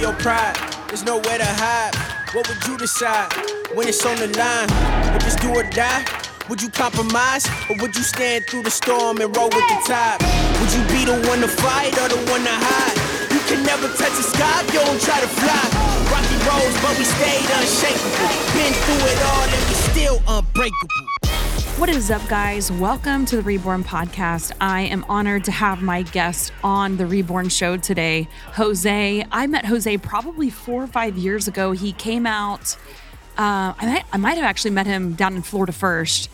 your pride. There's nowhere to hide. What would you decide when it's on the line? If it's do or die, would you compromise or would you stand through the storm and roll with the tide? Would you be the one to fight or the one to hide? You can never touch the sky if you don't try to fly. Rocky roads, but we stayed unshakable. Been through it all and we still unbreakable. What is up, guys? Welcome to the Reborn Podcast. I am honored to have my guest on the Reborn Show today, Jose. I met Jose probably four or five years ago. He came out, uh, I, might, I might have actually met him down in Florida first.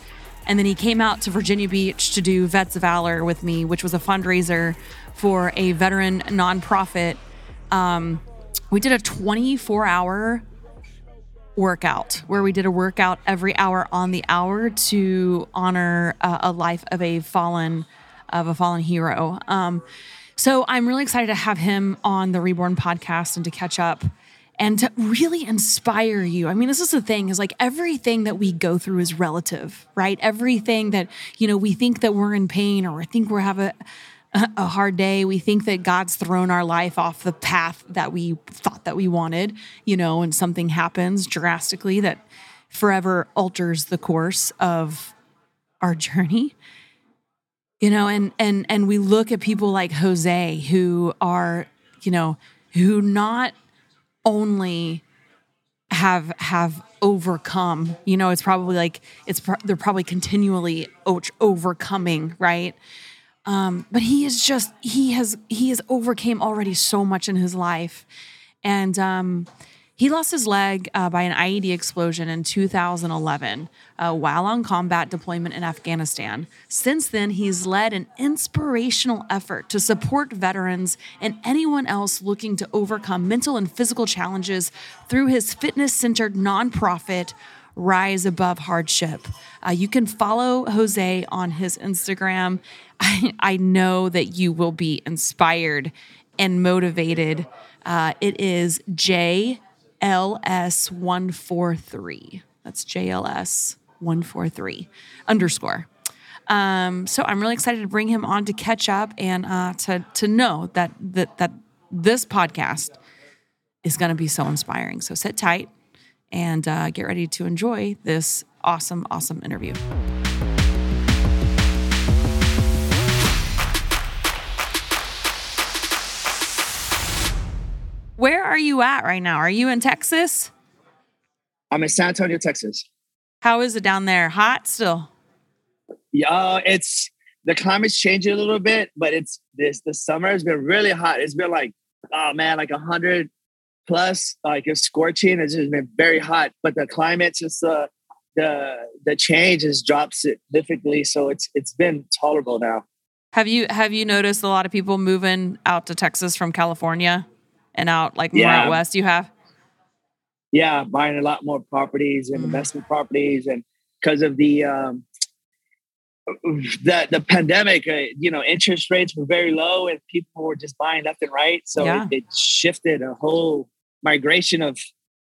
And then he came out to Virginia Beach to do Vets of Valor with me, which was a fundraiser for a veteran nonprofit. Um, we did a 24 hour workout where we did a workout every hour on the hour to honor uh, a life of a fallen of a fallen hero. Um, so i'm really excited to have him on the reborn podcast and to catch up and to really inspire you. I mean this is the thing is like everything that we go through is relative right? Everything that you know we think that we're in pain or we think we're have a a hard day. We think that God's thrown our life off the path that we thought that we wanted, you know, and something happens drastically that forever alters the course of our journey. You know, and and and we look at people like Jose who are, you know, who not only have have overcome, you know, it's probably like it's they're probably continually overcoming, right? Um, but he is just he has he has overcame already so much in his life, and um, he lost his leg uh, by an IED explosion in 2011 uh, while on combat deployment in Afghanistan. Since then, he's led an inspirational effort to support veterans and anyone else looking to overcome mental and physical challenges through his fitness centered nonprofit rise above hardship. Uh, you can follow Jose on his Instagram. I, I know that you will be inspired and motivated. Uh, it is JLS143. That's JLS143 underscore. Um, so I'm really excited to bring him on to catch up and uh, to to know that that that this podcast is going to be so inspiring. So sit tight and uh, get ready to enjoy this awesome, awesome interview. Where are you at right now? Are you in Texas? I'm in San Antonio, Texas. How is it down there? Hot still? Yeah, it's the climate's changing a little bit, but it's this the summer has been really hot. It's been like, oh man, like a hundred plus like it's scorching it's just been very hot but the climate just uh the the change has dropped significantly so it's it's been tolerable now have you have you noticed a lot of people moving out to texas from california and out like more Yeah. out west you have yeah buying a lot more properties and Mm. investment properties and because of the um the the pandemic uh, you know interest rates were very low and people were just buying left and right so Yeah. it, it shifted a whole migration of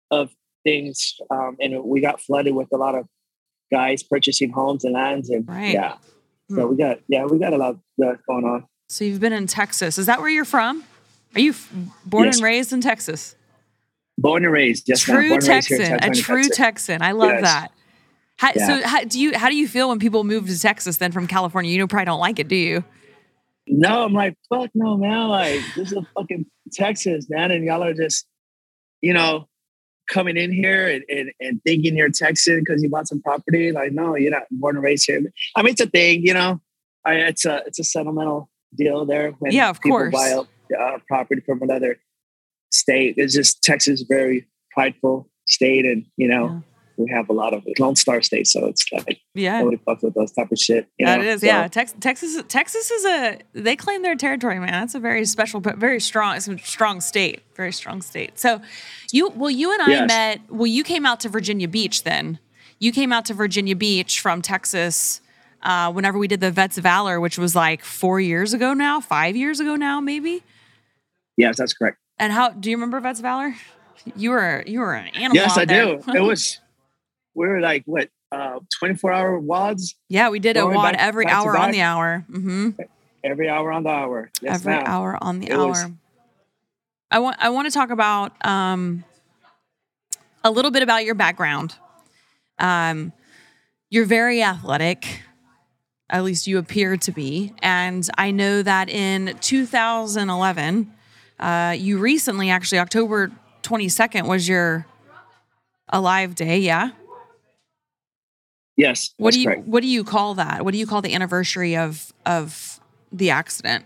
of things um and we got flooded with a lot of guys purchasing homes and lands and Right. yeah so Hmm. we got yeah we got a lot going on so you've been in texas is that where you're from are you f- born Yes. and raised in texas born and raised yes true Born and raised here texan a true Texas. texan i love Yes. that how, Yeah. so how do you how do you feel when people move to texas then from california you know probably don't like it do you No, I'm like, fuck no, man. Like, this is a fucking Texas, man. And y'all are just, you know, coming in here and, and, and thinking you're Texan because you bought some property. Like, no, you're not born and raised here. I mean, it's a thing, you know. I, it's a it's a sentimental deal there. When Yeah, of people course. buy a uh, property from another state. It's just Texas is very prideful state, and you know. We have a lot of Lone Star State, so it's like yeah nobody fucks with those type of shit. You That know? it is, So- yeah. Tex- Texas, Texas is a they claim their territory, man. That's a very special, but very strong, it's a strong state, very strong state. So, you, well, you and I Yes. met. Well, you came out to Virginia Beach then. You came out to Virginia Beach from Texas. Uh, whenever we did the Vets Valor, which was like four years ago now, five years ago now, maybe. Yes, that's correct. And how do you remember Vets Valor? You were you were an animal. Yes, I do. It was we were like what uh 24 hour WODs yeah, we did a WOD back- every back hour on the hour. hmm every hour on the hour. Yes, every ma'am. hour on the It was- hour. I want I want to talk about um, a little bit about your background. Um, you're very athletic, at least you appear to be, and I know that in 2011, uh, you recently, actually October 22nd, was your alive day. Yeah. Yes. What do you correct. What do you call that? What do you call the anniversary of of the accident?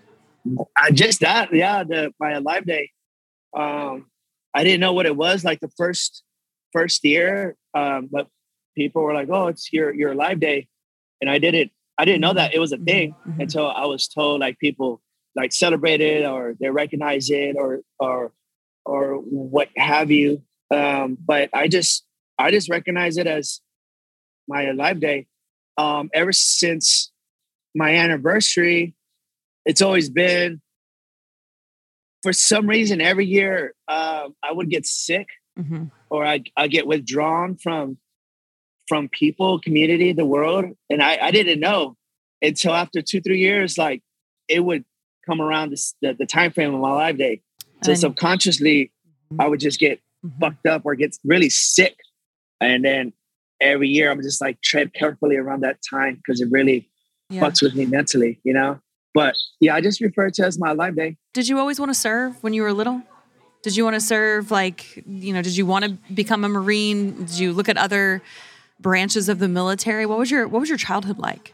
I just that, yeah, the my alive day. Um, I didn't know what it was like the first first year, um, but people were like, "Oh, it's your your live day," and I did it. I didn't know that it was a thing Mhm. until I was told like people like celebrate it or they recognize it or or or what have you. Um, but I just I just recognize it as my live day. Um, ever since my anniversary, it's always been for some reason every year um, I would get sick Mhm. or I I get withdrawn from from people, community, the world, and I I didn't know until after two three years like it would come around this, the the time frame of my live day. So And- subconsciously, I would just get Mhm. fucked up or get really sick, and then every year I'm just like tread carefully around that time because it really Yeah. fucks with me mentally, you know. But yeah, I just refer to it as my life day. Did you always want to serve when you were little? Did you want to serve like, you know, did you want to become a Marine? Did you look at other branches of the military? What was your what was your childhood like?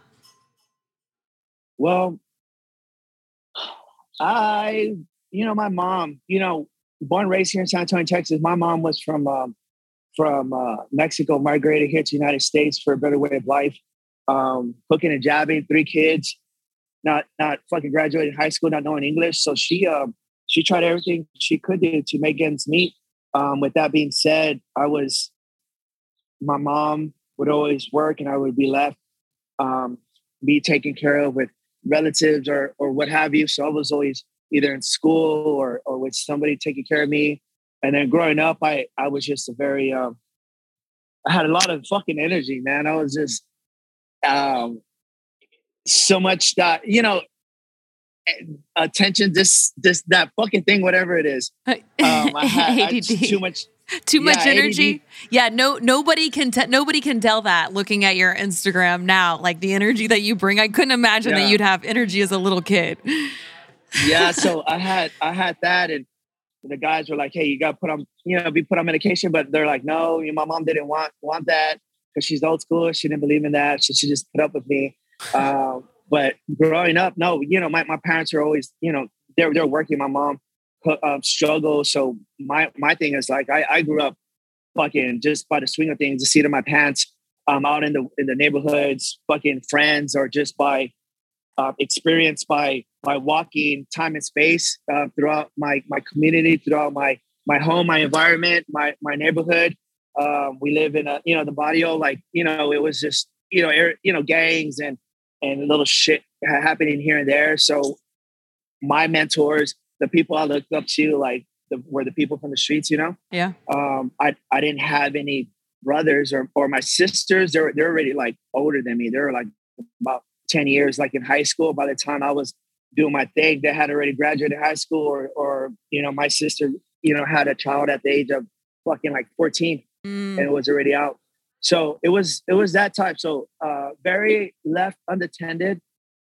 Well, I, you know, my mom, you know, born and raised here in San Antonio, Texas. My mom was from um, from uh, Mexico, migrated here to the United States for a better way of life. Um, hooking and jabbing, three kids, not not fucking graduating high school, not knowing English. So she um, she tried everything she could do to make ends meet. Um, with that being said, I was my mom would always work, and I would be left um, be taken care of with relatives or or what have you. So I was always either in school or or with somebody taking care of me. And then growing up, I I was just a very um, I had a lot of fucking energy, man. I was just um, so much that you know attention this this that fucking thing whatever it is um i had I too much Too much energy. ADD. Yeah, no nobody can te- nobody can tell that looking at your Instagram now. Like the energy that you bring. I couldn't imagine that you'd have energy as a little kid. yeah so i had i had that and the guys were like hey you got to put on you know be put on medication. But they're like no you my mom didn't want want that because she's old school. She didn't believe in that. So she just put up with me. Um, but growing up no you know my, my parents are always you know they're, they're working. My mom um, struggle so my my thing is like I, I grew up fucking just by the swing of things the seat of my pants um, out in the in the neighborhoods fucking friends or just by uh, experience by by walking time and space uh, throughout my my community, throughout my my home, my environment, my my neighborhood. Um, we live in a you know the barrio, like you know it was just you know air, you know gangs and and little shit happening here and there. So my mentors, the people I looked up to, like the, were the people from the streets. You know, Yeah. um, I I didn't have any brothers or or my sisters. They're they're already like older than me. They're like about ten years, like in high school. By the time I was doing my thing, they had already graduated high school, or or you know my sister, you know, had a child at the age of fucking like fourteen, Mm, and it was already out. So it was it was that type. So uh, very left unattended,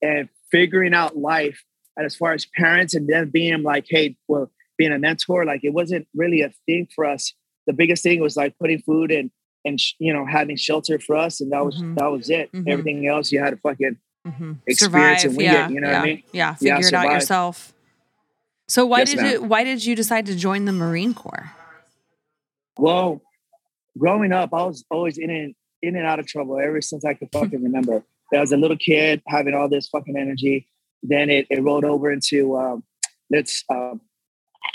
and figuring out life. And as far as parents and them being like, hey, well, being a mentor, like it wasn't really a thing for us. The biggest thing was like putting food and and sh- you know having shelter for us, and that was Mhm. that was it. Mhm. Everything else you had to fucking mhm. experience Survive. and wing yeah. it, you know yeah. what I mean? Yeah. Yeah, Figure it out yourself. So why Yes, did ma'am. you why did you decide to join the Marine Corps? Well, growing up, I was always in and in and out of trouble ever since I could fucking remember. I was a little kid having all this fucking energy. Then it, it rolled over into um, let's um,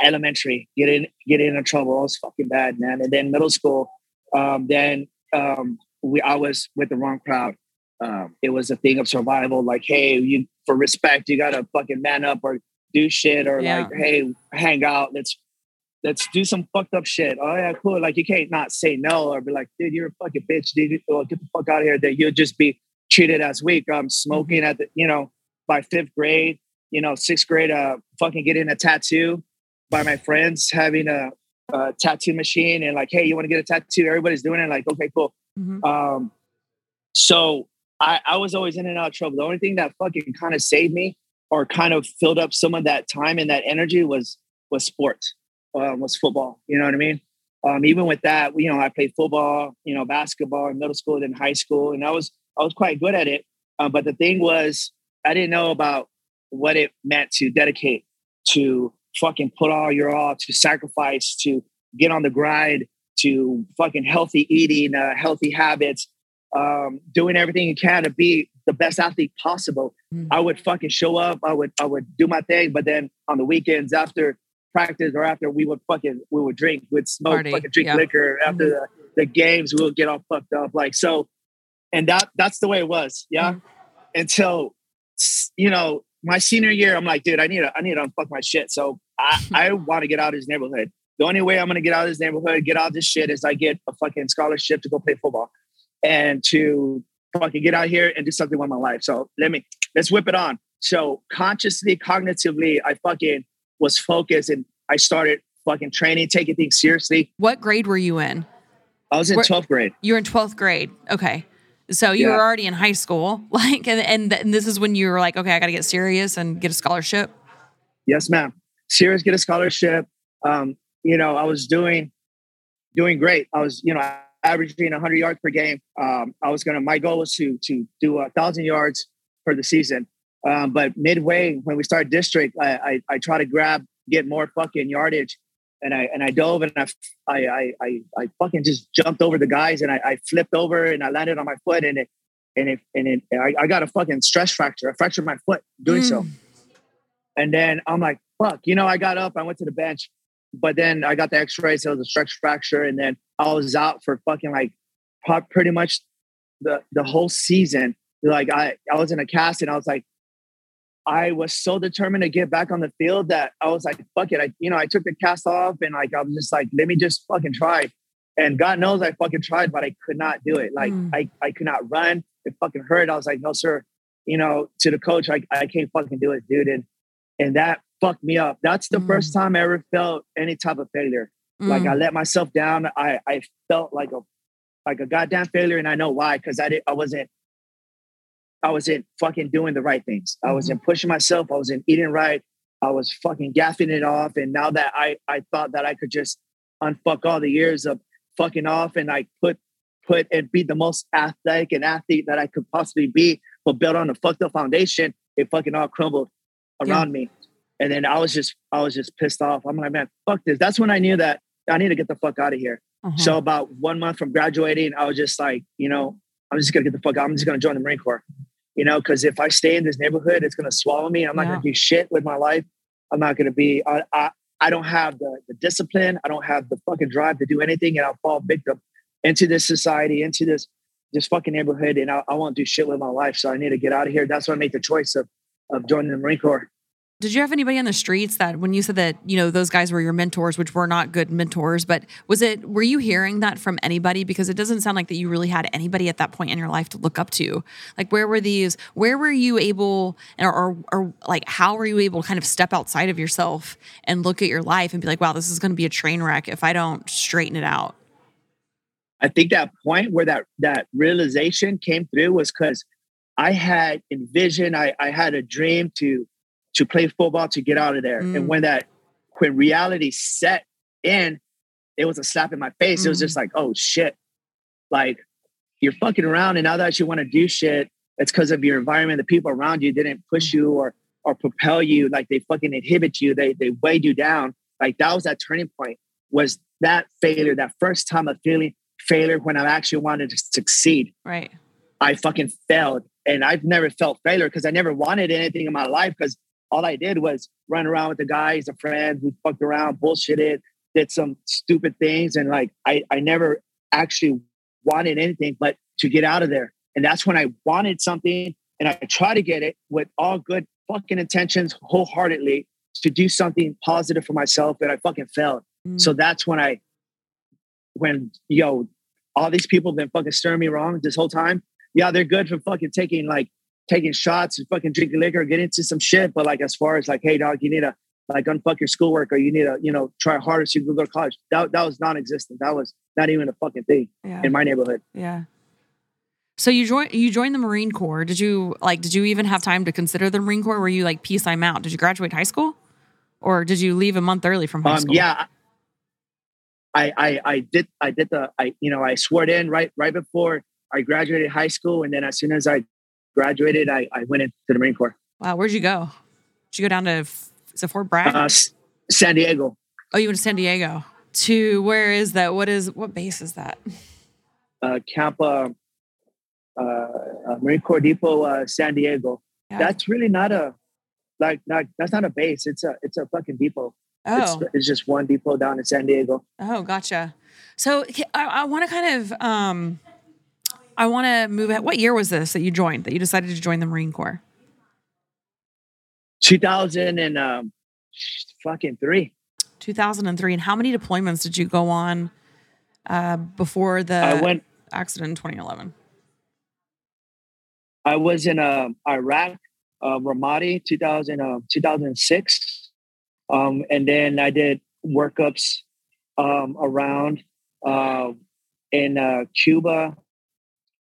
elementary, get in get in trouble. I was fucking bad, man. And then middle school, um, then um, we I was with the wrong crowd. Um, it was a thing of survival. Like, hey, you for respect, you gotta fucking man up or do shit, or Yeah. like, hey, hang out. Let's let's do some fucked up shit. Oh yeah, cool. Like you can't not say no or be like, dude, you're a fucking bitch, dude. Oh, get the fuck out of here. That you'll just be treated as weak. I'm smoking at the, you know, by fifth grade, you know, sixth grade, uh, fucking getting a tattoo. by my friends having a, a tattoo machine and like, hey, you want to get a tattoo? Everybody's doing it. Like, okay, cool. Mhm. Um, so I, I was always in and out of trouble. The only thing that fucking kind of saved me or kind of filled up some of that time and that energy was was sports, um, was football. You know what I mean? Um, even with that, you know, I played football, you know, basketball in middle school, then high school, and I was I was quite good at it. Uh, but the thing was, I didn't know about what it meant to dedicate, to fucking put all your all, to sacrifice, to get on the grind, to fucking healthy eating, uh, healthy habits, um, doing everything you can to be the best athlete possible. Mm. I would fucking show up. I would I would do my thing, but then on the weekends after practice or after we would fucking we would drink, we'd smoke, Party, fucking drink yeah. liquor after the, the games. We would get all fucked up, like so. And that that's the way it was, yeah. Mhm. Until you know my senior year, I'm like, dude, I need to I need to unfuck my shit. So I I want to get out of this neighborhood. The only way I'm gonna get out of this neighborhood, get out of this shit, is I get a fucking scholarship to go play football and to fucking get out here and do something with my life. So let me let's whip it on. So consciously, cognitively, I fucking was focused and I started fucking training, taking things seriously. What grade were you in? I was in Where- 12th grade. You were in 12th grade. Okay. So you Yeah. were already in high school. Like, and, and, and this is when you were like, okay, I got to get serious and get a scholarship. Yes, ma'am. Serious, get a scholarship. Um, you know, I was doing doing great. I was, you know, averaging 100 yards per game. Um, I was gonna. My goal was to to do a thousand yards for the season. Um, but midway, when we started district, I, I I try to grab get more fucking yardage, and I and I dove and I I I I, I fucking just jumped over the guys and I, I flipped over and I landed on my foot and it and it and it I, I got a fucking stress fracture. I fractured my foot doing so. Mm. And then I'm like, fuck, you know, I got up, I went to the bench, but then I got the x-ray, so it was a stretch fracture. And then I was out for fucking like pretty much the the whole season. Like I, I was in a cast and I was like, I was so determined to get back on the field that I was like, fuck it. I, you know, I took the cast off and like I was just like, let me just fucking try. And God knows I fucking tried, but I could not do it. Like Mm. I, I could not run. It fucking hurt. I was like, no, sir. You know, to the coach, I, I can't fucking do it, dude. And and that fucked me up. That's the Mm. first time I ever felt any type of failure. Like Mm. I let myself down. I I felt like a like a goddamn failure, and I know why. Because I did. I wasn't. I wasn't fucking doing the right things. I wasn't pushing myself. I wasn't eating right. I was fucking gaffing it off. And now that I I thought that I could just unfuck all the years of fucking off and like put put and be the most athletic and athlete that I could possibly be, but built on a fucked up foundation, it fucking all crumbled around me. And then I was just I was just pissed off. I'm like, man, fuck this. That's when I knew that I need to get the fuck out of here. Uh-huh. So about one month from graduating, I was just like, you know, I'm just gonna get the fuck out. I'm just gonna join the Marine Corps. You know, because if I stay in this neighborhood, it's gonna swallow me. I'm not Yeah. gonna do shit with my life. I'm not gonna be. I I, I don't have the, the discipline. I don't have the fucking drive to do anything, and I'll fall victim into this society, into this this fucking neighborhood, and I, I won't do shit with my life. So I need to get out of here. That's why I made the choice of of joining the Marine Corps. Did you have anybody on the streets that when you said that, you know, those guys were your mentors, which were not good mentors, but was it, were you hearing that from anybody? Because it doesn't sound like that you really had anybody at that point in your life to look up to. Like, where were these, where were you able, or, or, or like, how were you able to kind of step outside of yourself and look at your life and be like, wow, this is going to be a train wreck if I don't straighten it out? I think that point where that that realization came through was because I had envisioned, I, I had a dream to to play football to get out of there. Mm. And when that when reality set in, it was a slap in my face. It was Mm. just like, oh shit. Like you're fucking around and now that you want to do shit, it's because of your environment. The people around you didn't push you or or propel you, like they fucking inhibit you, they they weighed you down. Like that was that turning point, was that failure, that first time of feeling failure when I actually wanted to succeed. Right. I fucking failed. And I've never felt failure because I never wanted anything in my life because all I did was run around with the guys, the friends, we fucked around, bullshitted, did some stupid things. And like, I, I never actually wanted anything but to get out of there. And that's when I wanted something and I tried to get it with all good fucking intentions, wholeheartedly to do something positive for myself. And I fucking failed. Mm. So that's when I, when yo, all these people have been fucking steering me wrong this whole time. Yeah, they're good for fucking taking like taking shots and fucking drinking liquor, get into some shit. But like as far as like, hey dog, you need to like unfuck your schoolwork or you need to, you know, try harder so you can go to college. That that was non-existent. That was not even a fucking thing Yeah. in my neighborhood. Yeah. So you joined you joined the Marine Corps. Did you like did you even have time to consider the Marine Corps? Were you like peace I'm out? Did you graduate high school? Or did you leave a month early from high Um, school? yeah, I, I I did I did the I you know I swore it in right right before I graduated high school, and then as soon as I graduated, I, I went into the Marine Corps, Wow, where'd you go? Did you go down to is it Fort Bragg? uh, S- San Diego. oh, you went to San Diego. To where is that? What is what base is that? uh, Camp uh, uh, uh, Marine Corps Depot, uh, San Diego. Yeah. That's really not a like not that's not a base. It's a it's a fucking depot. oh, It's, it's just one depot down in San Diego. oh, gotcha. So I, I want to kind of um, I want to move. Ahead. What year was this that you joined? That you decided to join the Marine Corps? 2000 and um, fucking three. 2003. And how many deployments did you go on uh, before the I went. accident in 2011? I was in uh, Iraq, uh, Ramadi, 2000, uh, 2006, um, and then I did workups um, around uh, in uh, Cuba,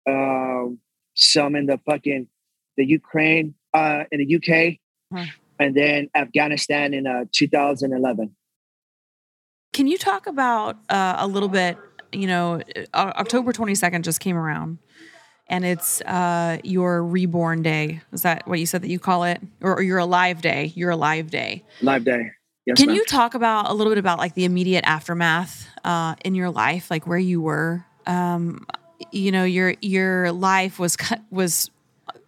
uh, some in the fucking the Ukraine, uh, in the UK, Huh. and then Afghanistan in uh, 2011. Can you talk about uh, a little bit? You know, uh, October 22nd just came around. And it's uh, your reborn day. Is that what you said that you call it, or, or your alive day? Your alive day. Live day. Yes, Can ma'am. you talk about a little bit about like the immediate aftermath uh, in your life, like where you were? Um, you know, your your life was cut- was,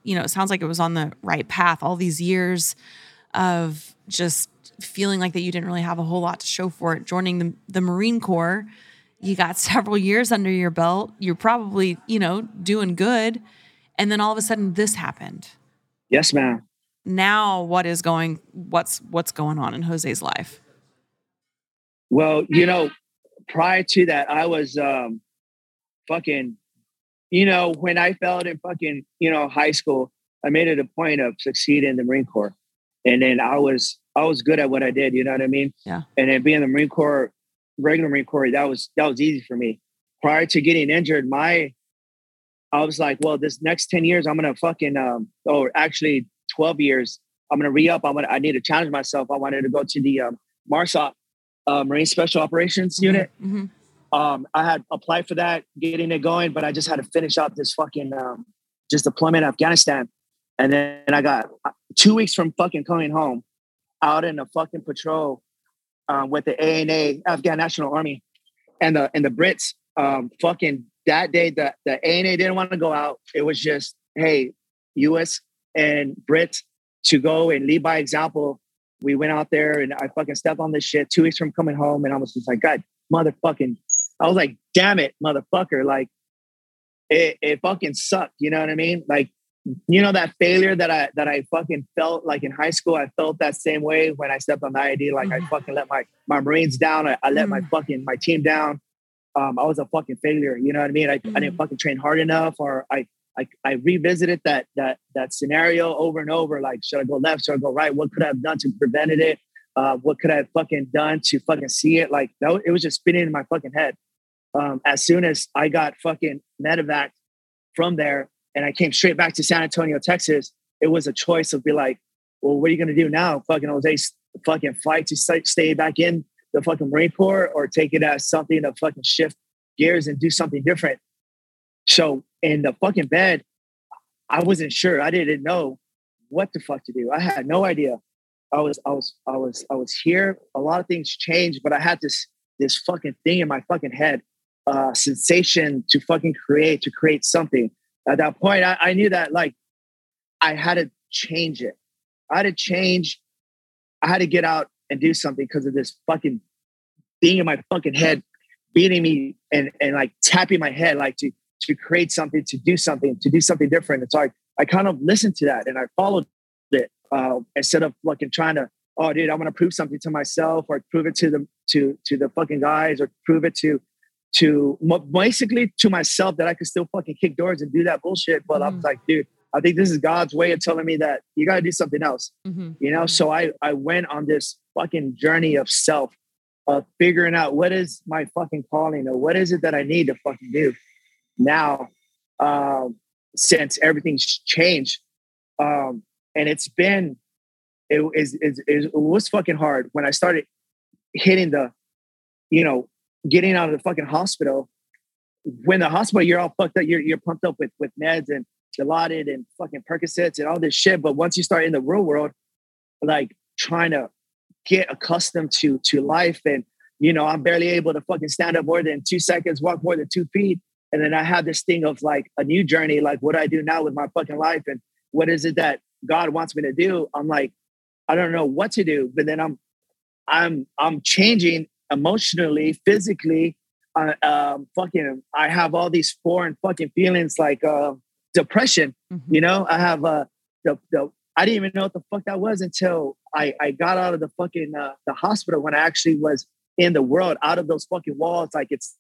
you know, it sounds like it was on the right path. All these years of just feeling like that you didn't really have a whole lot to show for it. Joining the the Marine Corps, you got several years under your belt. You're probably you know doing good, and then all of a sudden this happened Yes, ma'am. now what is going what's what's going on in Jose's life? Well, you know, prior to that, I was um fucking, you know, when I felt in fucking, you know, high school, I made it a point of succeeding in the Marine Corps. And then I was I was good at what I did, you know what I mean? Yeah. And then being the Marine Corps, regular Marine Corps, that was that was easy for me. Prior to getting injured, my I was like, well, this next 10 years, I'm gonna fucking um, or actually 12 years, I'm gonna re-up. I'm gonna I need to challenge myself. I wanted to go to the um MARSOC uh, Marine Special Operations Unit. Mhm. Um, I had applied for that, getting it going, but I just had to finish up this fucking um, just deployment in Afghanistan. And then I got uh, two weeks from fucking coming home out in a fucking patrol um, with the ANA, Afghan National Army, and the and the Brits. Um, fucking that day, the, the ANA didn't want to go out. It was just, hey, US and Brits to go and lead by example. We went out there and I fucking stepped on this shit two weeks from coming home, and I was just like, God, motherfucking I was like, damn it, motherfucker. Like it, it fucking sucked. You know what I mean? Like, you know, that failure that I that I fucking felt like in high school, I felt that same way when I stepped on the IED. Like I Mhm. fucking let my my Marines down. I, I let my fucking my team down. Um, I was a fucking failure. You know what I mean? I, I didn't Mhm. fucking train hard enough or I I, I revisited that that that scenario over and over. Like, should I go left? Should I go right? What could I have done to prevent it? Uh, what could I have fucking done to fucking see it? Like, that, it was just spinning in my fucking head. Um, as soon as I got fucking medevac from there, and I came straight back to San Antonio, Texas, it was a choice of be like, well, what are you gonna do now? Fucking Jose, fucking fight to stay, stay back in the fucking Marine Corps, or take it as something to fucking shift gears and do something different. So in the fucking bed, I wasn't sure. I didn't know what the fuck to do. I had no idea. I was, I was, I was, I was here. A lot of things changed, but I had this, this fucking thing in my fucking head, uh, sensation to fucking create, to create something. At that point, I, I knew that like I had to change it. I had to change. I had to get out and do something because of this fucking being in my fucking head, beating me and and like tapping my head, like to to create something, to do something, to do something different. It's like I, I kind of listened to that and I followed it uh, instead of fucking trying to, oh, dude, I'm gonna prove something to myself or prove it to the to to the fucking guys or prove it to to basically to myself that I could still fucking kick doors and do that bullshit. But I was Mhm. like, dude, I think this is God's way of telling me that you got to do something else Mm-hmm. you know so i i went on this fucking journey of self, of figuring out what is my fucking calling or what is it that I need to fucking do now, um, since everything's changed. Um, and it's been, it, is, it, it was fucking hard when I started hitting the, you know, getting out of the fucking hospital. When the hospital, you're all fucked up. You're, you're pumped up with, with meds and Dilaudid and fucking Percocets and all this shit. But once you start in the real world, like trying to get accustomed to to life and you know i'm barely able to fucking stand up more than two seconds walk more than two feet and then i have this thing of like a new journey like what do i do now with my fucking life and what is it that god wants me to do i'm like i don't know what to do but then i'm i'm i'm changing emotionally physically uh, um, fucking i have all these foreign fucking feelings like uh, depression mm-hmm. you know i have uh the, the I didn't even know what the fuck that was until I, I got out of the fucking uh, the hospital when I actually was in the world, out of those fucking walls. Like it's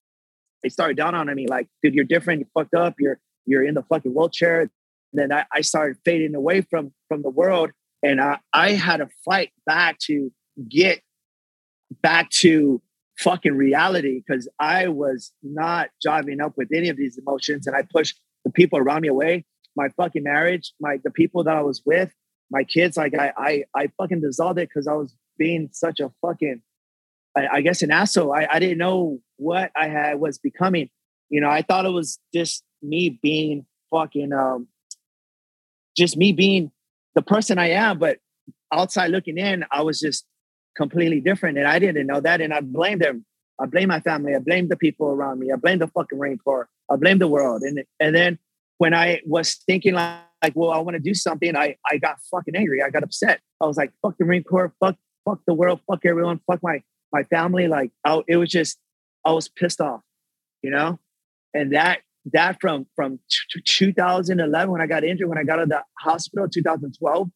they started down on me, like, dude, you're different, you fucked up, you're you're in the fucking wheelchair. And then I, I started fading away from from the world. And I, I had to fight back to get back to fucking reality because I was not jiving up with any of these emotions and I pushed the people around me away. My fucking marriage, my the people that I was with, my kids, like I I I fucking dissolved it because I was being such a fucking I, I, guess an asshole. I, I didn't know what I had was becoming. You know, I thought it was just me being fucking um just me being the person I am, but outside looking in, I was just completely different. And I didn't know that. And I blamed them. I blame my family. I blame the people around me. I blame the fucking Marine Corps. I blame the world. And and then when I was thinking like like, well, I want to do something. I, I got fucking angry. I got upset. I was like, fuck the Marine Corps, fuck, fuck the world, fuck everyone, fuck my, my family. Like, I, it was just, I was pissed off, you know? And that, that from, from 2011, when I got injured, when I got out of the hospital, 2012,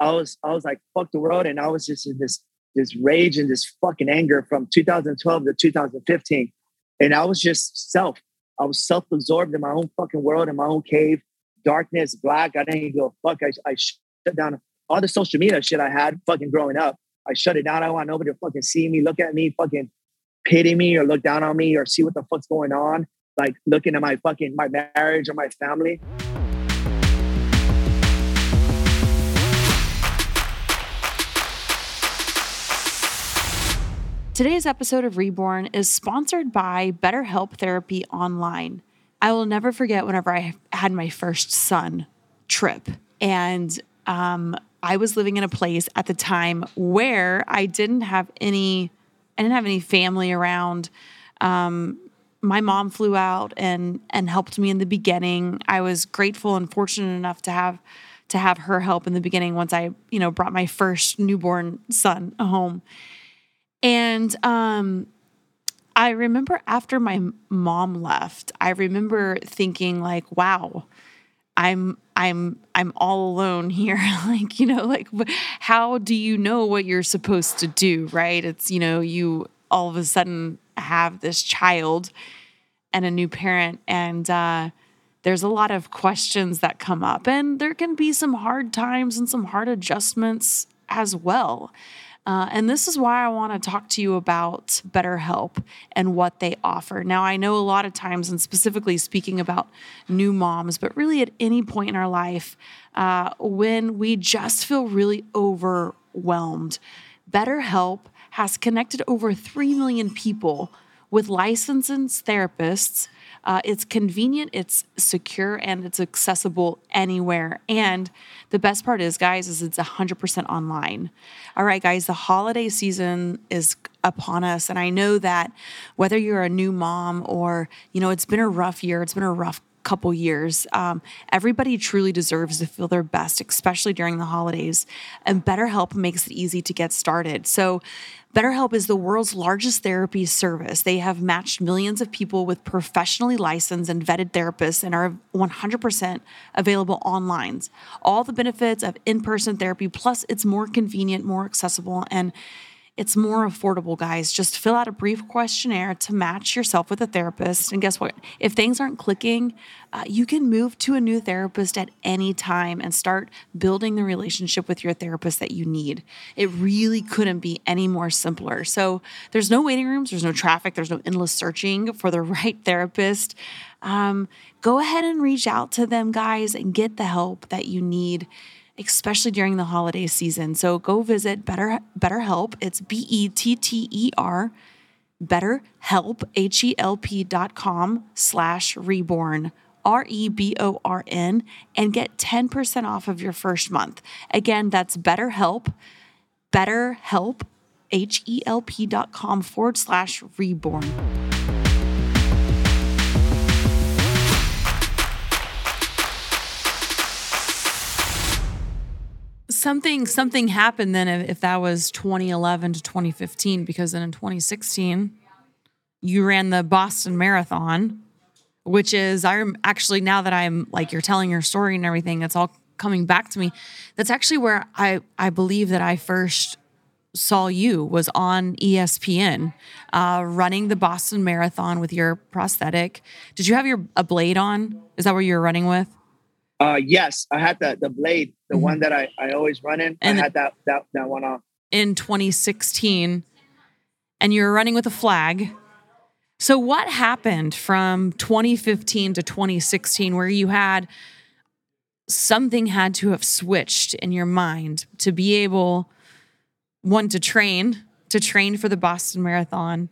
I was, I was like, fuck the world. And I was just in this, this rage and this fucking anger from 2012 to 2015. And I was just self. I was self-absorbed in my own fucking world, in my own cave darkness, black. I didn't go, fuck, I, I shut down all the social media shit I had fucking growing up. I shut it down. I want nobody to fucking see me, look at me, fucking pity me or look down on me or see what the fuck's going on. Like looking at my fucking my marriage or my family. Today's episode of Reborn is sponsored by BetterHelp Therapy Online. I will never forget whenever I had my first son trip. And um, I was living in a place at the time where I didn't have any, I didn't have any family around. Um, my mom flew out and and helped me in the beginning. I was grateful and fortunate enough to have to have her help in the beginning once I, you know, brought my first newborn son home. And um I remember after my mom left, I remember thinking like, wow, I'm I'm I'm all alone here. like, you know, like how do you know what you're supposed to do, right? It's, you know, you all of a sudden have this child and a new parent and uh there's a lot of questions that come up and there can be some hard times and some hard adjustments as well. Uh, and this is why I want to talk to you about BetterHelp and what they offer. Now, I know a lot of times, and specifically speaking about new moms, but really at any point in our life, uh, when we just feel really overwhelmed, BetterHelp has connected over 3 million people with licensed therapists uh, it's convenient, it's secure, and it's accessible anywhere. And the best part is, guys, is it's 100% online. All right, guys, the holiday season is upon us, and I know that whether you're a new mom or you know it's been a rough year, it's been a rough couple years. Um, everybody truly deserves to feel their best, especially during the holidays. And BetterHelp makes it easy to get started. So, BetterHelp is the world's largest therapy service. They have matched millions of people with professionally licensed and vetted therapists and are 100% available online. All the benefits of in person therapy, plus it's more convenient, more accessible, and it's more affordable, guys. Just fill out a brief questionnaire to match yourself with a therapist. And guess what? If things aren't clicking, uh, you can move to a new therapist at any time and start building the relationship with your therapist that you need. It really couldn't be any more simpler. So there's no waiting rooms, there's no traffic, there's no endless searching for the right therapist. Um, go ahead and reach out to them, guys, and get the help that you need especially during the holiday season. So go visit Better BetterHelp. It's B E T T E R BetterHelp H E L P dot com slash reborn. R E B O R N and get 10% off of your first month. Again, that's BetterHelp, BetterHelp, H E L P dot com forward slash reborn. Something something happened then if that was 2011 to 2015 because then in 2016 you ran the Boston Marathon which is I'm actually now that I'm like you're telling your story and everything it's all coming back to me. That's actually where I I believe that I first saw you was on ESPN uh, running the Boston Marathon with your prosthetic. Did you have your a blade on? Is that what you were running with uh, yes, I had the the blade, the mm-hmm. one that I, I always run in. And I had that that that one on in 2016, and you were running with a flag. So what happened from 2015 to 2016, where you had something had to have switched in your mind to be able one to train to train for the Boston Marathon.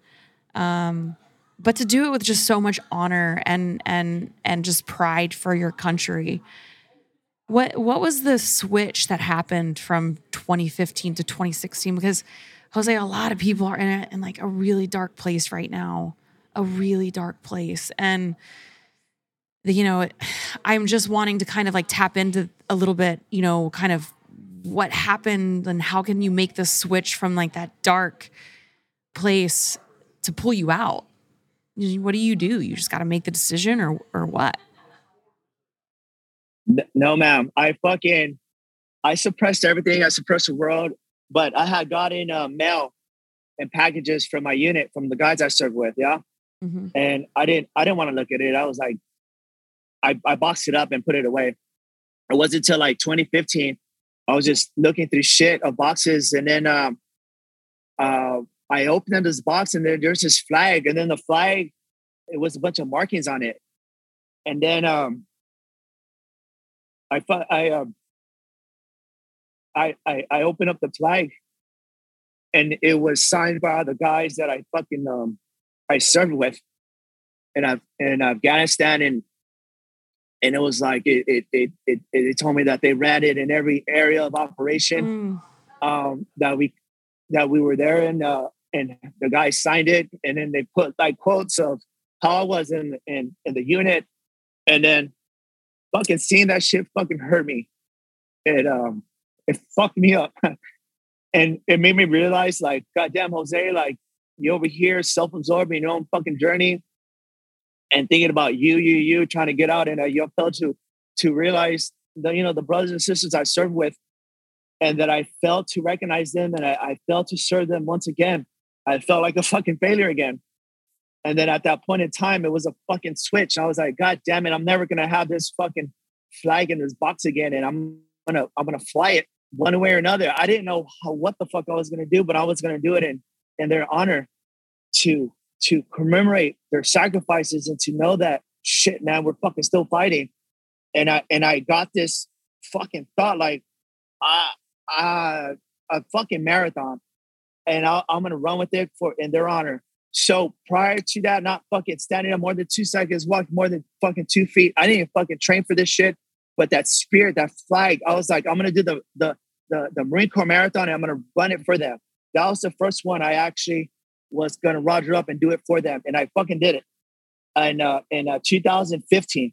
Um, but to do it with just so much honor and and and just pride for your country what what was the switch that happened from 2015 to 2016 because jose a lot of people are in it in like a really dark place right now a really dark place. And you know i'm just wanting to kind of like tap into a little bit you know kind of what happened and how can you make the switch from like that dark place to pull you out what do you do? You just got to make the decision or or what? No, ma'am. I fucking I suppressed everything. I suppressed the world, but I had gotten uh, mail and packages from my unit from the guys I served with. Yeah, mm-hmm. and I didn't I didn't want to look at it. I was like, I I boxed it up and put it away. It wasn't until like 2015 I was just looking through shit of boxes, and then um, uh, I opened up this box and there, there's this flag, and then the flag, it was a bunch of markings on it. And then um, I I um, I I I opened up the flag, and it was signed by the guys that I fucking um I served with, in in Afghanistan, and and it was like it it it it, it told me that they ran it in every area of operation. Mm. Um, that we that we were there in uh, and the guy signed it and then they put like quotes of how I was in in, in the unit and then fucking seeing that shit fucking hurt me. It um it fucked me up. and it made me realize like goddamn Jose like you over here self-absorbed in your own fucking journey and thinking about you you you trying to get out and uh, you failed to to realize the you know the brothers and sisters I served with and that I failed to recognize them and I, I failed to serve them once again I felt like a fucking failure again. And then at that point in time, it was a fucking switch. I was like, God damn it, I'm never gonna have this fucking flag in this box again, and I'm gonna I'm gonna fly it one way or another. I didn't know how, what the fuck I was gonna do, but I was gonna do it in in their honor to to commemorate their sacrifices and to know that shit, man, we're fucking still fighting. And I and I got this fucking thought like, ah, uh, a fucking marathon and i am going to run with it for in their honor. So prior to that, not fucking standing up more than two seconds, walking more than fucking two feet. I didn't even fucking train for this shit. But that spirit, that flag, I was like, I'm gonna do the the the, the Marine Corps Marathon and I'm gonna run it for them. That was the first one I actually was gonna roger up and do it for them, and I fucking did it. And uh, in uh, 2015,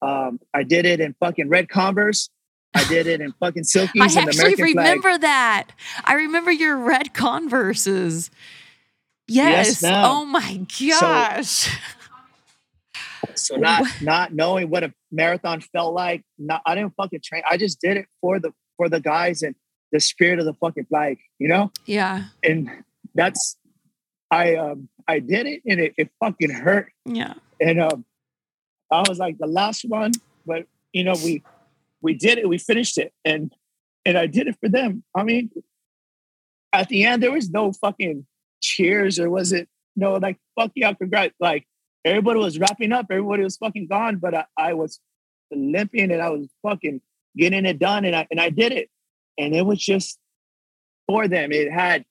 um, I did it in fucking red Converse I did it in fucking silkies. I actually remember flag. that. I remember your red Converses. Yes. yes oh my gosh. So, so not not knowing what a marathon felt like. Not I didn't fucking train. I just did it for the for the guys and the spirit of the fucking flag. You know. Yeah. And that's I um I did it and it, it fucking hurt. Yeah. And um I was like the last one, but you know, we we did it, we finished it, and and I did it for them. I mean, at the end there was no fucking cheers or was it no like fuck you, yeah, congrats. Like everybody was wrapping up, everybody was fucking gone, but I, I was limping and I was fucking getting it done and I and I did it. And it was just for them. It had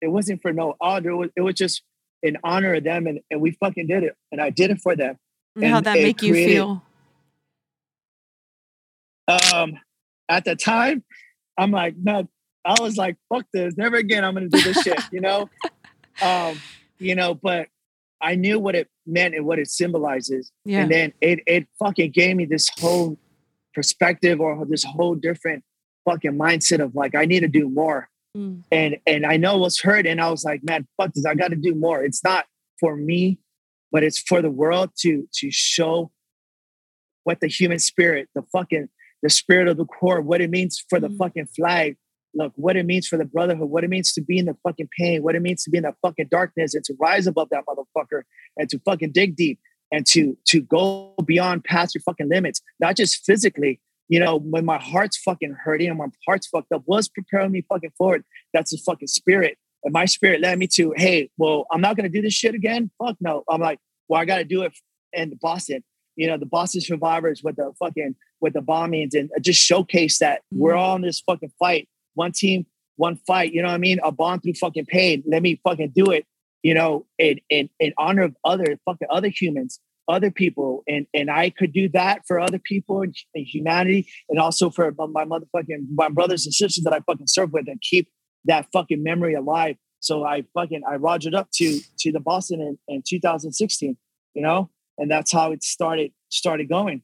it wasn't for no honor. It was, it was just in honor of them and, and we fucking did it. And I did it for them. How'd that make you feel? Um at the time, I'm like, no, I was like, fuck this, never again. I'm gonna do this shit, you know? Um, you know, but I knew what it meant and what it symbolizes. Yeah. And then it it fucking gave me this whole perspective or this whole different fucking mindset of like I need to do more. Mm. And and I know it was hurt. And I was like, man, fuck this. I gotta do more. It's not for me, but it's for the world to to show what the human spirit, the fucking the spirit of the Corps, what it means for the Mm. fucking flag, look, what it means for the brotherhood, what it means to be in the fucking pain, what it means to be in the fucking darkness and to rise above that motherfucker and to fucking dig deep and to to go beyond past your fucking limits, not just physically. You know, when my heart's fucking hurting and my heart's fucked up, what's preparing me fucking forward. That's the fucking spirit. And my spirit led me to, hey, well, I'm not gonna do this shit again. Fuck no. I'm like, well, I gotta do it in Boston. You know, the Boston survivors with the fucking with the bombings and just showcase that we're mm. all in this fucking fight. One team, one fight. You know what I mean? A bond through fucking pain. Let me fucking do it. You know, in in in honor of other fucking other humans, other people, and and I could do that for other people and, and humanity, and also for my, my motherfucking my brothers and sisters that I fucking serve with, and keep that fucking memory alive. So I fucking I rogered up to to the Boston in, in 2016. You know, and that's how it started started going.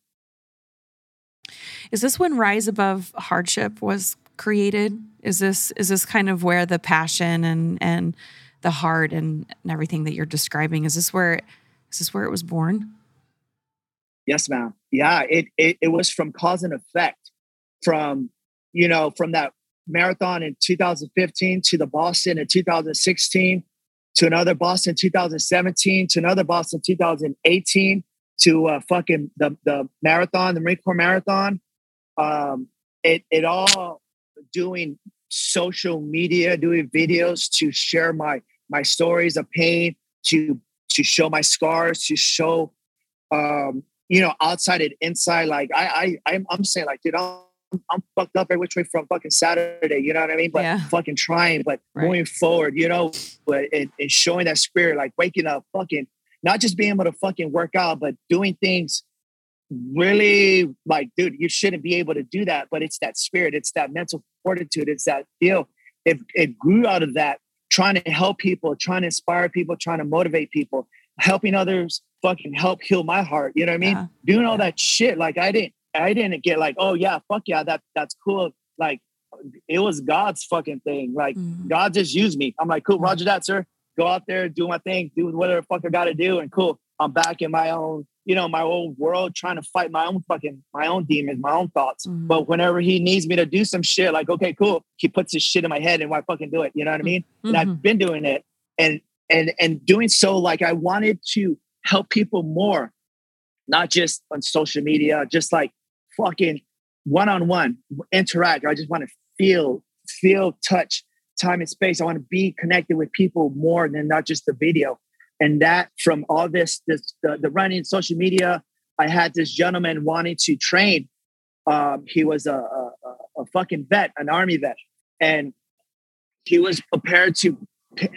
Is this when Rise Above Hardship was created? Is this is this kind of where the passion and and the heart and, and everything that you're describing is this where is this where it was born? Yes, ma'am. Yeah, it, it it was from cause and effect, from you know from that marathon in 2015 to the Boston in 2016 to another Boston 2017 to another Boston 2018 to uh, fucking the the marathon, the Marine Corps marathon. Um, it it all doing social media, doing videos to share my my stories of pain, to to show my scars, to show um, you know, outside and inside. Like I, I, I'm, I'm saying, like, dude, I'm, I'm fucked up every which way from fucking Saturday. You know what I mean? But Yeah. fucking trying, but Right. going forward, you know, but and, and showing that spirit, like waking up, fucking, not just being able to fucking work out, but doing things really like, dude, you shouldn't be able to do that. But it's that spirit, it's that mental fortitude, it's that feel. It, it grew out of that, trying to help people, trying to inspire people, trying to motivate people, helping others fucking help heal my heart. You know what I mean? Yeah. Doing all that shit. Like I didn't, I didn't get like, oh yeah, fuck yeah, that that's cool. Like it was God's fucking thing. Like Mhm. God just used me. I'm like, cool. Roger that, sir. Go out there, do my thing, do whatever the fuck I gotta do, and cool. I'm back in my own, you know, my own world, trying to fight my own fucking my own demons, my own thoughts. Mhm. But whenever he needs me to do some shit, like, okay, cool, he puts his shit in my head and why fucking do it. You know what I mean? And Mhm. I've been doing it. And and and doing so, like I wanted to help people more, not just on social media, just like fucking one-on-one interact. I just want to feel, feel, touch, time and space. I want to be connected with people more than not just the video. And that from all this, this the, the running social media, I had this gentleman wanting to train. Um, he was a, a, a- fucking vet, an army vet, and he was prepared to.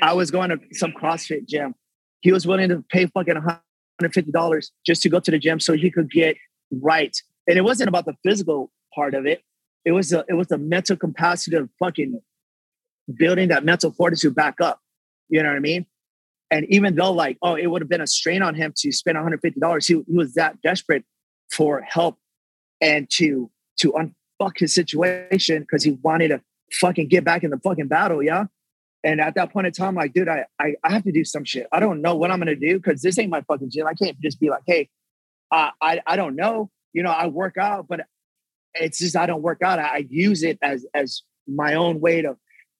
I was going to some CrossFit gym. He was willing to pay fucking one hundred fifty dollars just to go to the gym so he could get right. And it wasn't about the physical part of it. It was a, it was the mental capacity of fucking building that mental fortitude back up. You know what I mean? And even though like, oh, it would have been a strain on him to spend $150, he, he was that desperate for help and to to unfuck his situation because he wanted to fucking get back in the fucking battle, yeah. And at that point in time, like, dude, I I, I have to do some shit. I don't know what I'm gonna do because this ain't my fucking gym. I can't just be like, hey, uh, I I don't know. You know, I work out, but it's just I don't work out. I, I use it as as my own way to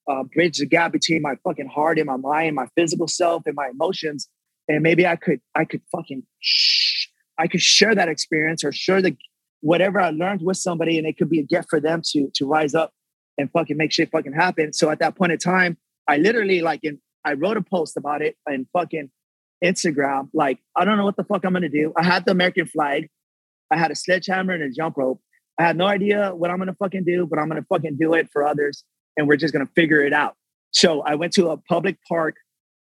uh, bridge the gap between my fucking heart and my mind, my physical self and my emotions. And maybe I could, I could fucking, I could share that experience or share the whatever I learned with somebody, and it could be a gift for them to to rise up and fucking make shit fucking happen. So at that point in time, I literally like in I wrote a post about it and fucking Instagram. Like, I don't know what the fuck I'm gonna do. I had the American flag, I had a sledgehammer and a jump rope. I had no idea what I'm gonna fucking do, but I'm gonna fucking do it for others, and we're just gonna figure it out. So I went to a public park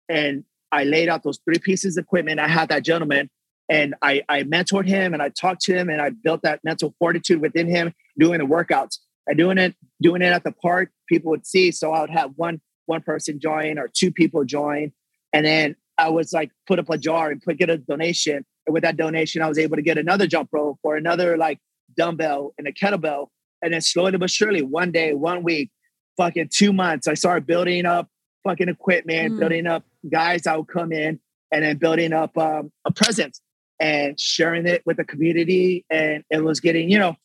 and I laid out those three pieces of equipment. I had that gentleman and I, I mentored him and I talked to him and I built that mental fortitude within him doing the workouts and doing it, doing it at the park. People would see. So I would have one, one person join or two people join. And then I was like, put up a jar and put, get a donation. And with that donation, I was able to get another jump rope or another like dumbbell and a kettlebell. And then slowly but surely, one day, one week, fucking two months, I started building up fucking equipment, mm. building up guys that would come in and then building up um, a presence and sharing it with the community. And it was getting, you know,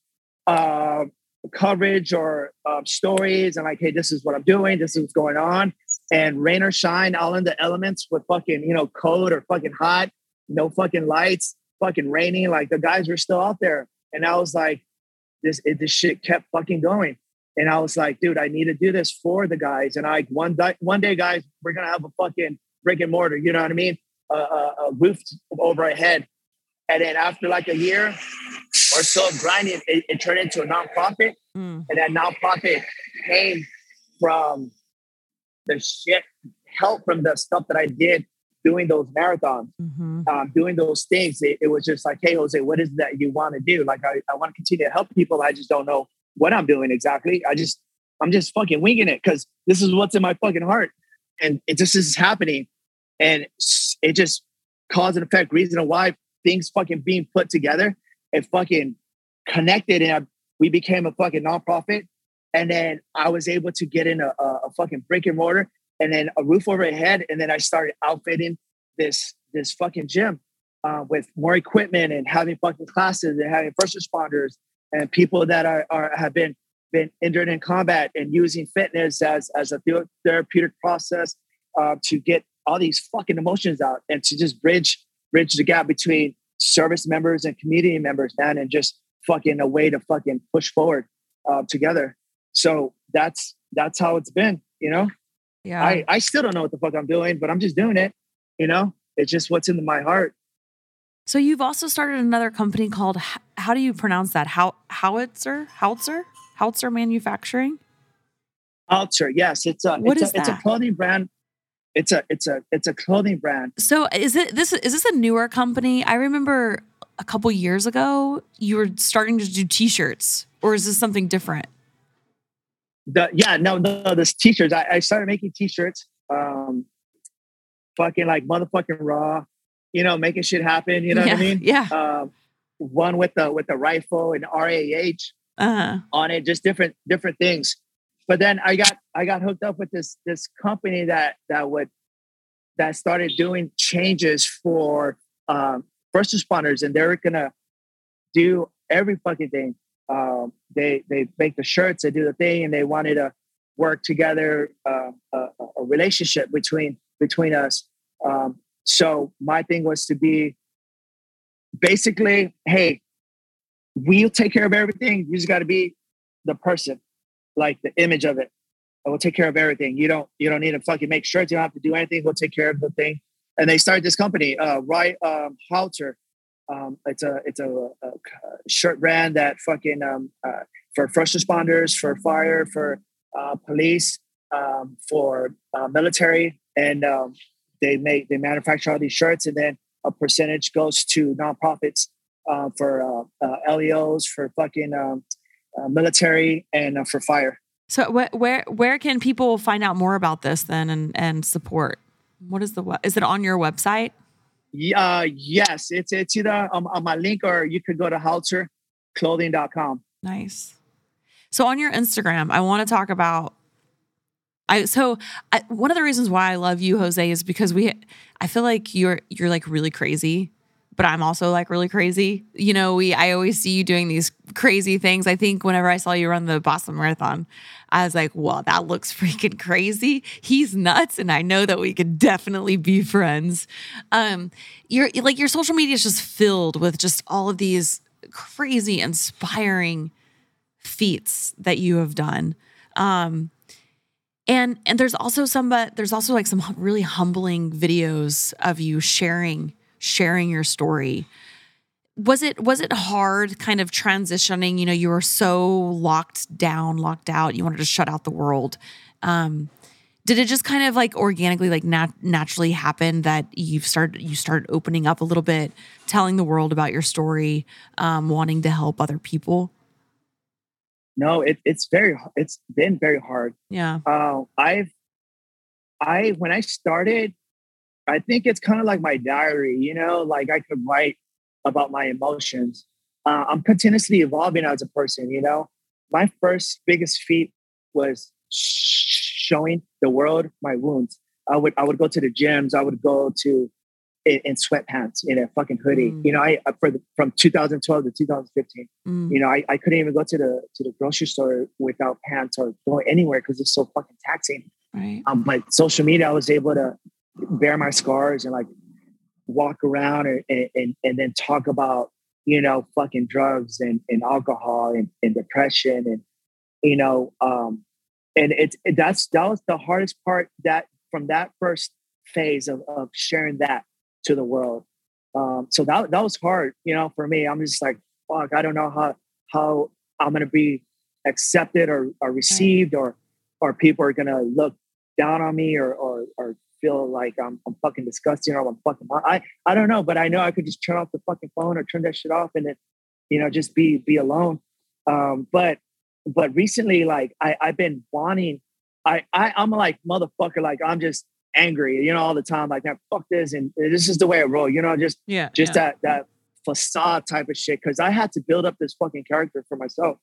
uh, coverage or um, stories and like, hey, this is what I'm doing, this is what's going on. And rain or shine, all in the elements with fucking, you know, cold or fucking hot, no fucking lights, fucking raining. Like the guys were still out there. And I was like, this, it, this shit kept fucking going. And I was like, dude, I need to do this for the guys. And I one day, one day, guys, we're gonna have a fucking brick and mortar. You know what I mean? Uh, a, a roof over our head. And then after like a year or so of grinding, it, it turned into a nonprofit. Mm. And that nonprofit came from the shit help from the stuff that I did doing those marathons, mm-hmm. um, doing those things. It, it, was just like, hey, Jose, what is that you want to do? Like, I, I want to continue to help people. I just don't know what I'm doing exactly. I just, I'm just fucking winging it because this is what's in my fucking heart. And it just is happening. And it just cause and effect, reason why things fucking being put together and fucking connected. And we became a fucking nonprofit. And then I was able to get in a, a, a fucking brick and mortar and then a roof over head. And then I started outfitting this, this fucking gym uh, with more equipment and having fucking classes and having first responders and people that are, are have been been injured in combat and using fitness as as a therapeutic process uh, to get all these fucking emotions out and to just bridge bridge the gap between service members and community members, man, and just fucking a way to fucking push forward uh, together. So that's that's how it's been, you know. Yeah. I I still don't know what the fuck I'm doing, but I'm just doing it. You know, it's just what's in my heart. So you've also started another company called how do you pronounce that? How Howitzer Howitzer Howitzer Manufacturing. Howitzer, yes, it's a what it's, is a, it's a clothing brand. It's a it's a it's a clothing brand. So is it this is this a newer company? I remember a couple years ago you were starting to do t-shirts, or is this something different? The, yeah, no, no, this t-shirts. I, I started making t-shirts. Um, fucking like motherfucking raw you know, making shit happen. You know yeah, what I mean? Yeah. Um, one with the with the rifle and RAH uh-huh. on it, just different different things. But then I got I got hooked up with this this company that that would that started doing changes for um, first responders, and they're gonna do every fucking thing. Um, they they make the shirts, they do the thing, and they wanted to work together, uh, a, a, relationship between between us. Um, so my thing was to be basically, hey, we'll take care of everything. You just got to be the person, like the image of it. And we'll take care of everything. You don't you don't need to fucking make sure you don't have to do anything. We'll take care of the thing. And they started this company, uh, right? Um, Howitzer. Um, it's a it's a, a, shirt brand that fucking um, uh, for first responders, for fire, for uh, police, um, for uh, military, and um, they make they manufacture all these shirts, and then a percentage goes to nonprofits uh, for uh, uh, LEOs, for fucking um, uh, military, and uh, for fire. So wh- where where can people find out more about this then and and support? What is the is it on your website? Yeah, yes, it's it's either on, on my link or you could go to howitzerclothing.com. Nice. So on your Instagram, I want to talk about I so I, one of the reasons why I love you, Jose, is because we. I feel like you're you're like really crazy. but I'm also like really crazy. You know, we I always see you doing these crazy things. I think whenever I saw you run the Boston Marathon, I was like, well, that looks freaking crazy. He's nuts. And I know that we could definitely be friends. Um, your like your social media is just filled with just all of these crazy, inspiring feats that you have done. Um, and and there's also some but there's also like some really humbling videos of you sharing sharing your story. Was it was it hard kind of transitioning? You know you were so locked down locked out you wanted to shut out the world. Um did it just kind of like organically like nat- naturally happen that you've started you started opening up a little bit telling the world about your story um wanting to help other people no it, it's very it's been very hard. Yeah. Uh, i've i when i started i think it's kind of like my diary you know like i could write about my emotions. Uh, i'm continuously evolving as a person you know? My first biggest feat was showing the world my wounds. I would i would go to the gyms i would go to in, in sweatpants in a fucking hoodie. Mm. You know, I for the, from 2012 to 2015. Mm. You know, I, I couldn't even go to the to the grocery store without pants or go anywhere because it's so fucking taxing. Right. Um, but social media, I was able to bear my scars and like walk around and and, and then talk about you know fucking drugs and, and alcohol and, and depression and you know um and it's it, that's that was the hardest part that from that first phase of, of sharing that to the world. Um, so that that was hard, you know, for me. I'm just like, fuck, I don't know how how I'm gonna be accepted or, or received or or people are gonna look down on me or or, or feel like I'm, I'm fucking disgusting or I'm fucking I I don't know, but I know I could just turn off the fucking phone or turn that shit off and then you know just be be alone. Um, but but recently, like I I've been wanting. I, I I'm like motherfucker. Like I'm just angry, you know, all the time, like, that fuck this, and this is the way I roll, you know, just yeah, just yeah. that that facade type of shit. Because I had to build up this fucking character for myself,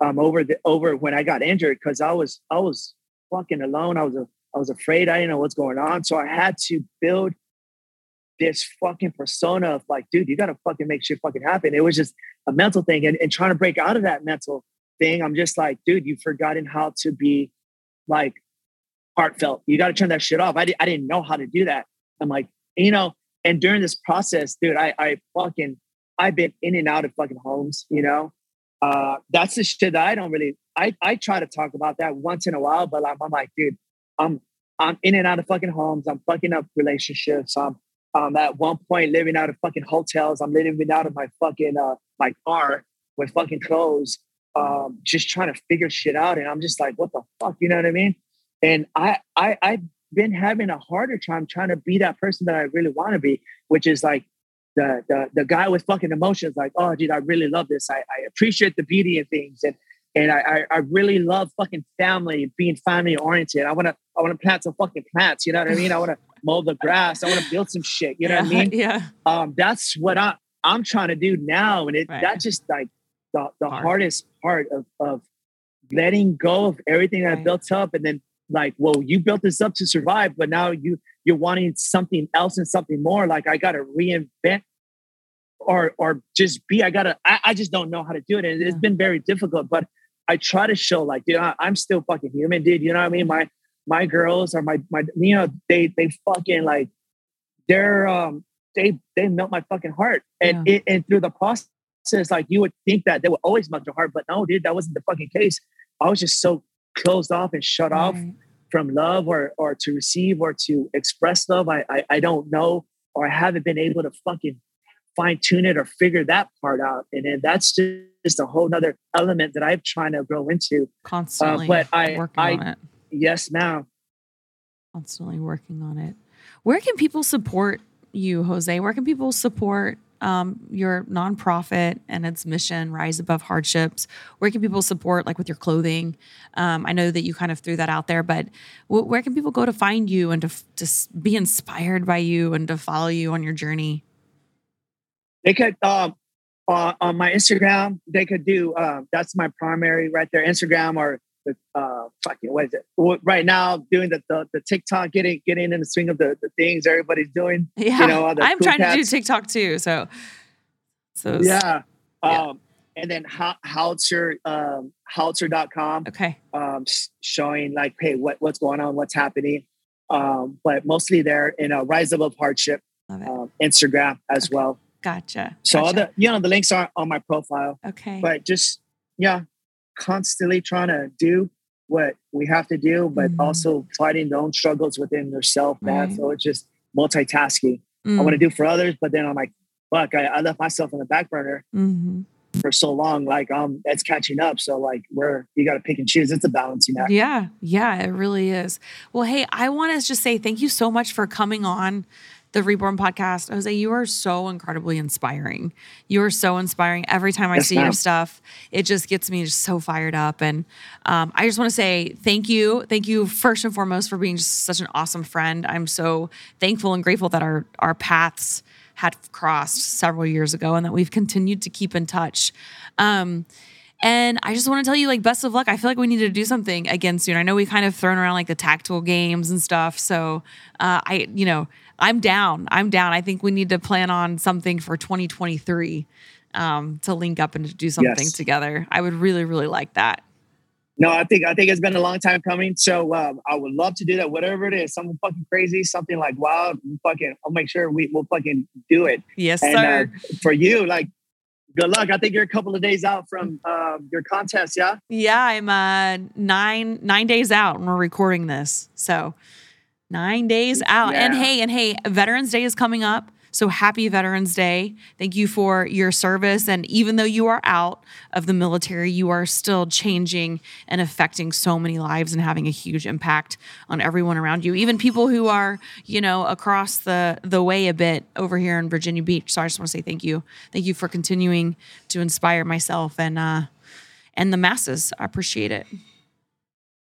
um, over the over when I got injured, because I was I was fucking alone. I was a I was afraid. I didn't know what's going on, so I had to build this fucking persona of like, dude, you gotta fucking make shit fucking happen. It was just a mental thing, and, and trying to break out of that mental thing. I'm just like, dude, you've forgotten how to be like heartfelt. You got to turn that shit off. I, di- I didn't know how to do that. I'm like, you know, and during this process, dude, I, I fucking, I've been in and out of fucking homes, you know? Uh, that's the shit that I don't really, I, I try to talk about that once in a while, but I'm, I'm like, dude, I'm, I'm in and out of fucking homes. I'm fucking up relationships. I'm, I'm at one point living out of fucking hotels. I'm living out of my fucking, uh, my car with fucking clothes. Um, just trying to figure shit out. And I'm just like, what the fuck? You know what I mean? And I, I, I've been having a harder time trying to be that person that I really want to be, which is like the, the, the guy with fucking emotions. Like, oh, dude, I really love this. I, I appreciate the beauty in things. And, and I, I, really love fucking family, being family oriented. I want to, I want to plant some fucking plants. You know what I mean? I want to mow the grass. I want to build some shit. You know yeah, what I mean? Yeah. Um, that's what I, I'm trying to do now. And it, right. that's just like the, the Hard. hardest part of, of letting go of everything right. I built up and then like well you built this up to survive but now you you're wanting something else and something more. Like i gotta reinvent or or just be i gotta i, I just don't know how to do it. And it's been very difficult but i try to show like dude I, i'm still fucking human dude. You know what i mean? My my girls are my my you know they they fucking like they're um they they melt my fucking heart. And yeah. it, and through the process like you would think that they would always melt your heart but no dude that wasn't the fucking case. I was just so closed off and shut right. off from love or or to receive or to express love. I, I I don't know or I haven't been able to fucking fine tune it or figure that part out. And then that's just a whole nother element that I'm trying to grow into. Constantly. Uh, but I, working I, on it. Yes, ma'am. Constantly working on it. Where can people support you, Jose? Where can people support um, your nonprofit and its mission, Rise Above Hardships? Where can people support, like with your clothing? Um, I know that you kind of threw that out there, but where can people go to find you and to, to be inspired by you and to follow you on your journey? They could, um, uh, on my Instagram, they could do, uh, that's my primary right there, Instagram or the uh fucking what is it Well, right now doing the, the the TikTok getting getting in the swing of the, the things everybody's doing Yeah. you know I'm cool trying to do. TikTok too. So, so yeah Yeah. um and then how Howitzer um Howitzer.com Okay. um showing like hey what what's going on what's happening um but mostly there in a rise above hardship um, Instagram as Okay. well Gotcha. so all the you know the links are on my profile okay. but just yeah constantly trying to do what we have to do but Mhm. also fighting their own struggles within yourself man Right. so it's just multitasking i Mm, want to do for others but then i'm like fuck I, I left myself on the back burner mhm. for so long like um it's catching up so like we're you got to pick and choose it's a balancing act Yeah, yeah, it really is. Well, hey, I want to just say thank you so much for coming on the Reborn podcast. Jose, you are so incredibly inspiring. You are so inspiring. Every time I Yes, see your stuff, it just gets me just so fired up. And um, I just want to say thank you. Thank you first and foremost for being just such an awesome friend. I'm so thankful and grateful that our our paths had crossed several years ago and that we've continued to keep in touch. Um, and I just want to tell you, like, best of luck. I feel like we need to do something again soon. I know we kind of thrown around like the tactical games and stuff. So, uh, I, you know, I'm down. I'm down. I think we need to plan on something for 2023 um, to link up and to do something Yes. together. I would really, really like that. no i think i think it's been a long time coming so um i would love to do that whatever it is something fucking crazy something like wild fucking i'll make sure we will fucking do it Yes, and sir. uh, for you like good luck i think you're a couple of days out from um, your contest yeah yeah, I'm uh, nine nine days out, and we're recording this. So nine days out. And hey, and hey, Veterans Day is coming up. So happy Veterans Day. Thank you for your service. And even though you are out of the military, you are still changing and affecting so many lives and having a huge impact on everyone around you, even people who are, you know, across the, the way a bit over here in Virginia Beach. So I just want to say thank you. Thank you for continuing to inspire myself and uh and the masses. I appreciate it.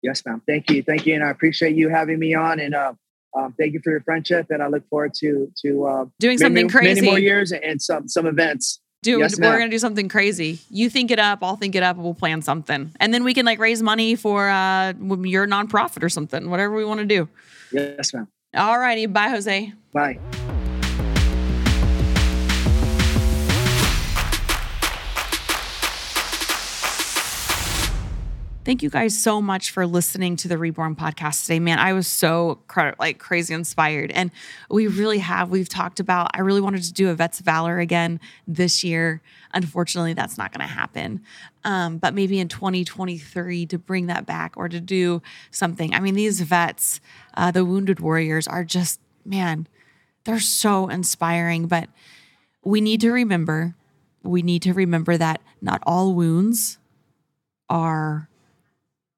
yes ma'am thank you thank you and i appreciate you having me on and uh, um, thank you for your friendship and i look forward to to uh, Doing many, something crazy. many more years and some some events Dude, Yes, we're gonna do something crazy. You think it up, I'll think it up, and we'll plan something. And then we can like raise money for uh your nonprofit or something, whatever we want to do. yes ma'am All righty. Bye, Jose. bye Thank you guys so much for listening to the Reborn podcast today. Man, I was so like crazy inspired. And we really have. We've talked about, I really wanted to do a Vets Valor again this year. Unfortunately, that's not going to happen. Um, but maybe in 2023 to bring that back or to do something. I mean, these vets, uh, the wounded warriors, are just, man, they're so inspiring. But we need to remember, we need to remember that not all wounds are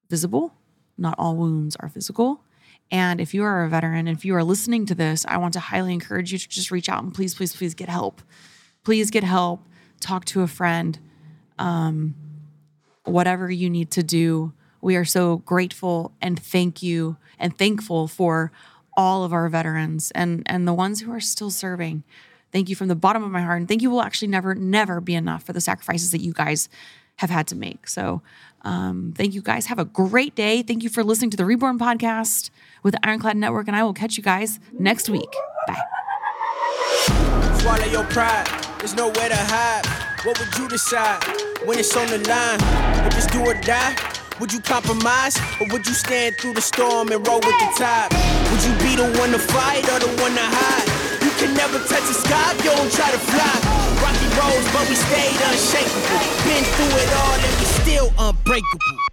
visible. Not all wounds are physical. And if you are a veteran, if you are listening to this, I want to highly encourage you to just reach out and please, please, please get help. Please get help. Talk to a friend. Um, whatever you need to do. We are so grateful and thank you and thankful for all of our veterans and and the ones who are still serving. Thank you from the bottom of my heart. And thank you will actually never, never be enough for the sacrifices that you guys have had to make. So um, thank you guys. Have a great day. Thank you for listening to the Reborn podcast with the Ironclad Network. And I will catch you guys next week. Bye. Swallow your pride, there's nowhere to hide. What would you decide when it's on the line? Do or die, would you compromise? Or would you stand through the storm and roll with the tide? Would you be the one to fight or the one to hide? You can never touch the sky if you don't try to fly. Roads, but we stayed unshakable. Been through it all and we still unbreakable.